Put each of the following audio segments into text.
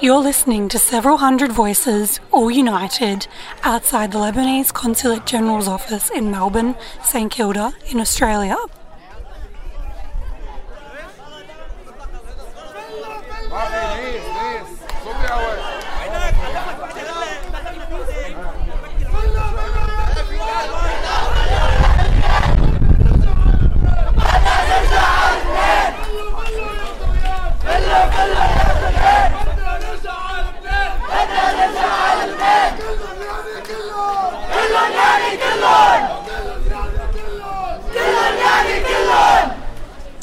You're listening to several hundred voices, all united, outside the Lebanese Consulate General's office in Melbourne, St Kilda, in Australia.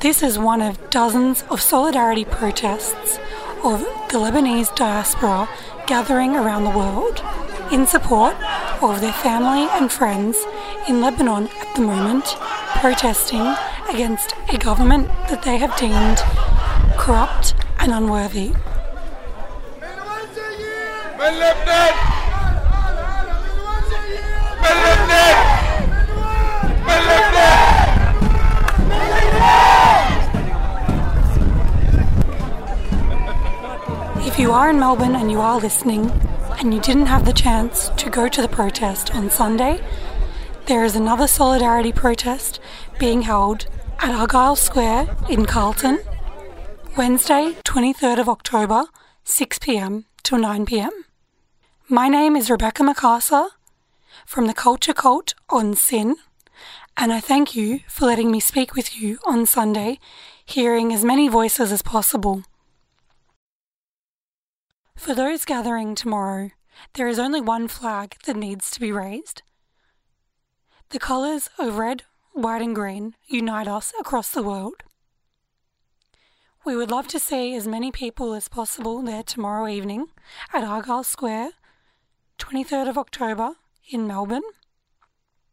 This is one of dozens of solidarity protests of the Lebanese diaspora gathering around the world in support of their family and friends in Lebanon at the moment, protesting against a government that they have deemed corrupt and unworthy. In Melbourne and you are listening and you didn't have the chance to go to the protest on Sunday, there is another solidarity protest being held at Argyle Square in Carlton, Wednesday, 23rd of October, 6 pm till 9 pm. My name is Rebecca Maakasa from the Culture Cult on SYN, and I thank you for letting me speak with you on Sunday, hearing as many voices as possible. For those gathering tomorrow, there is only one flag that needs to be raised. The colours of red, white, and green unite us across the world. We would love to see as many people as possible there tomorrow evening at Argyle Square, 23rd of October in Melbourne.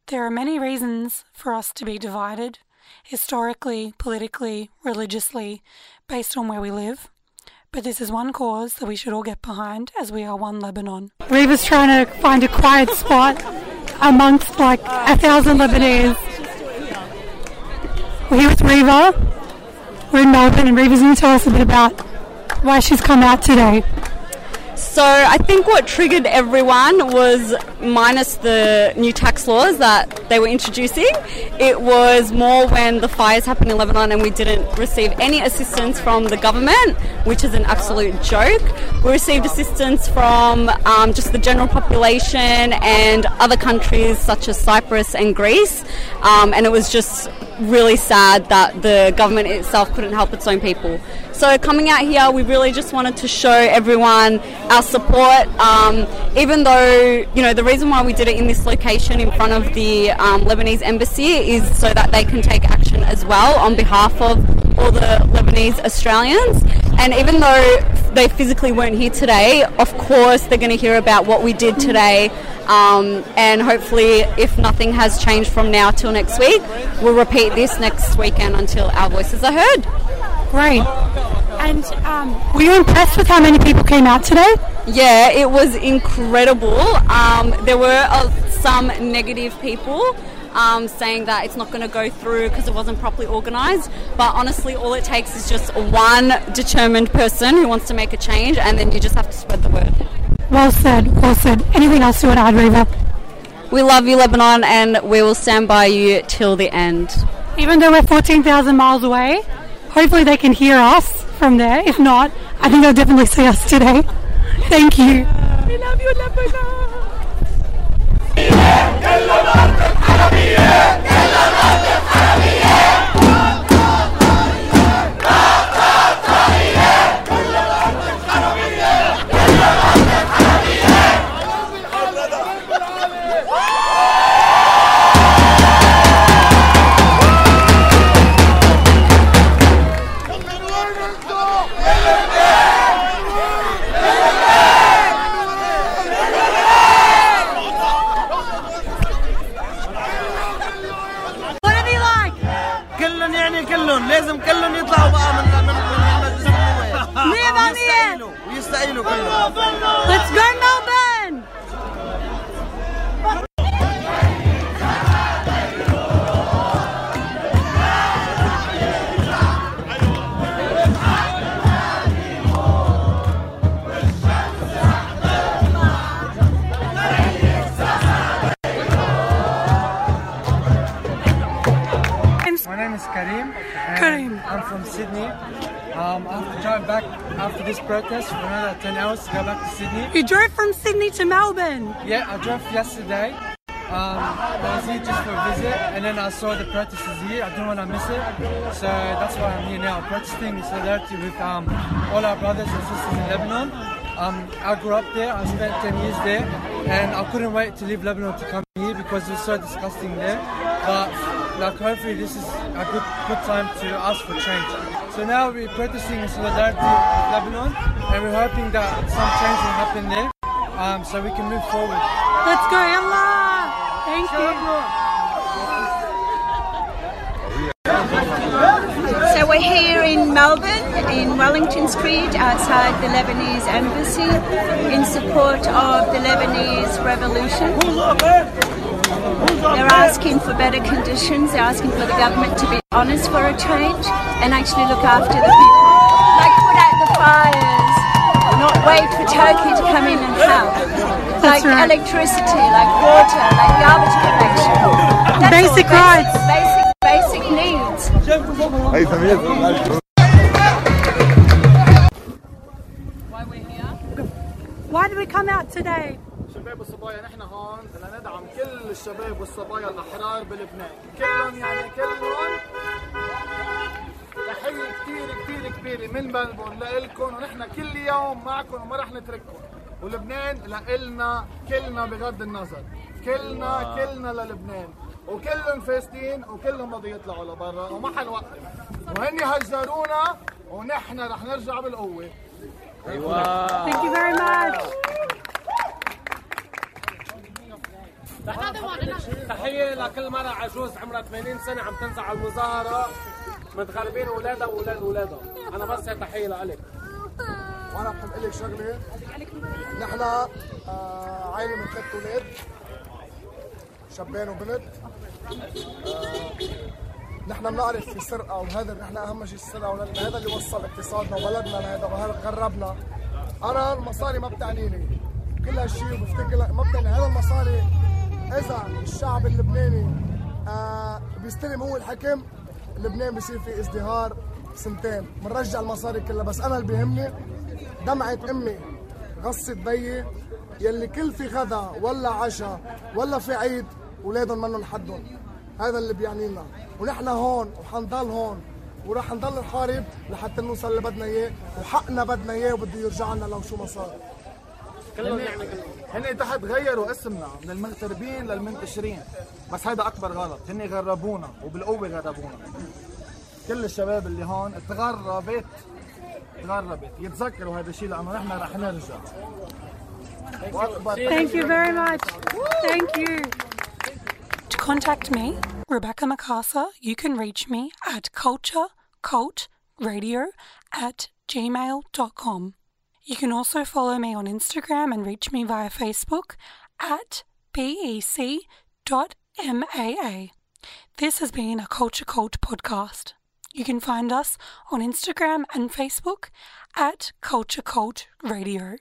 There are many reasons for us to be divided, historically, politically, religiously, based on where we live. But this is one cause that we should all get behind as we are one Lebanon. Reva's trying to find a quiet spot amongst like a thousand Lebanese. We're here with Reva. We're in Melbourne and Reva's going to tell us a bit about why she's come out today. So I think what triggered everyone was minus the new tax laws that they were introducing. It was more when the fires happened in Lebanon and we didn't receive any assistance from the government, which is an absolute joke. We received assistance from um, just the general population and other countries such as Cyprus and Greece, um, and it was just really sad that the government itself couldn't help its own people. So coming out here, we really just wanted to show everyone our support. Um, even though you know the reason why we did it in this location in front of the um, Lebanese embassy is so that they can take action as well on behalf of all the Lebanese Australians. And even though they physically weren't here today, of course they're going to hear about what we did today. Um, and hopefully, if nothing has changed from now till next week, we'll repeat this next weekend until our voices are heard. Great. And um, were you impressed with how many people came out today? Yeah, it was incredible. Um, there were uh, some negative people. Um, saying that it's not going to go through because it wasn't properly organised. But honestly, all it takes is just one determined person who wants to make a change, and then you just have to spread the word. Well said, well said. Anything else you want to add, Reva? We love you, Lebanon, and we will stand by you till the end. Even though we're 14,000 miles away, hopefully they can hear us from there. If not, I think they'll definitely see us today. Thank you. We love you, Lebanon. يعني كلهم لازم كلهم يطلعوا بقى من من من مجلس النواب مية بالمية. ويستقيلوا ويستقيلوا كلهم Let's go, Melbourne! I'm from Sydney. Um, I have to drive back after this protest for another 10 hours to go back to Sydney. You drove from Sydney to Melbourne. Yeah, I drove yesterday. Um, I was here just for a visit, and then I saw the protesters here. I didn't want to miss it, so that's why I'm here now, protesting in solidarity with um, all our brothers and sisters in Lebanon. Um, I grew up there. I spent 10 years there, and I couldn't wait to leave Lebanon to come here because it was so disgusting there. But like, hopefully, this is a good good time to ask for change. So now we're protesting in solidarity with Lebanon, and we're hoping that some change will happen there, um, so we can move forward. Let's go, Allah. Thank you. So we're here in Melbourne, in Wellington Street, outside the Lebanese embassy, in support of the Lebanese revolution. They're asking for better conditions. They're asking for the government to be honest for a change and actually look after the people. Like put out the fires, not wait for Turkey to come in and help. Like right. electricity, like water, like garbage collection. That's all, Basic rights. Basic, basic needs. Why did we come out today? شباب والصبايا نحن هون لندعم كل الشباب والصبايا الأحرار بلبنان. كلهم يعني كلهم تحية كتير كتير كبيرة من ملبون لإلكم ونحن كل يوم معكم وما رح نترككم ولبنان لإلنا كلنا بغض النظر. كلنا كلنا للبنان. وكلهم فاسدين وكلهم بده يطلعوا لبرا وما حنوقف وهن هجرونا ونحن رح نرجع بالقوة. Thank you very much. تحية لكل مرة عجوز عمرها 80 سنة عم تنزع على المظاهرة متغربين أولادها واولاد أولادها. أنا بس هي تحية لك وأنا بحب أقول لك شغلة. نحن آه عائلة من ثلاث أولاد شابين وبنت. آه نحن بنعرف في سرقة وهذا نحن أهم شيء السرقة هذا اللي وصل اقتصادنا وبلدنا لهذا وهذا غربنا أنا المصاري ما بتعنيني كل هالشيء وبفتكر ما بتعني. هذا المصاري إذا الشعب اللبناني آه بيستلم هو الحكم لبنان بصير في ازدهار سنتين. بنرجع المصاري كلها. بس أنا اللي بيهمني دمعة أمي غصة بيي يلي كل في غدا ولا عشاء ولا في عيد اولادهم منهم حدهم. هذا اللي بيعنينا. ونحن هون وحنضل هون ورح نضل نحارب لحتى نوصل اللي بدنا إياه وحقنا بدنا إياه وبده يرجع لنا لو شو ما صار. يعني هن تحت غيروا اسمنا من المغتربين للمنتشرين. بس هذا أكبر غلط. هن غربونا وبالقوة غربونا. كل الشباب اللي هون تغربت. تغربت. يتذكروا هذا الشيء لأنه نحن رح نرجع. Thank you very much. Thank you. Contact me, Rebecca Maakasa, you can reach me at culturecultradio at gmail.com. You can also follow me on Instagram and reach me via Facebook at bec.maa. This has been a Culture Cult podcast. You can find us on Instagram and Facebook at Culture Cult Radio.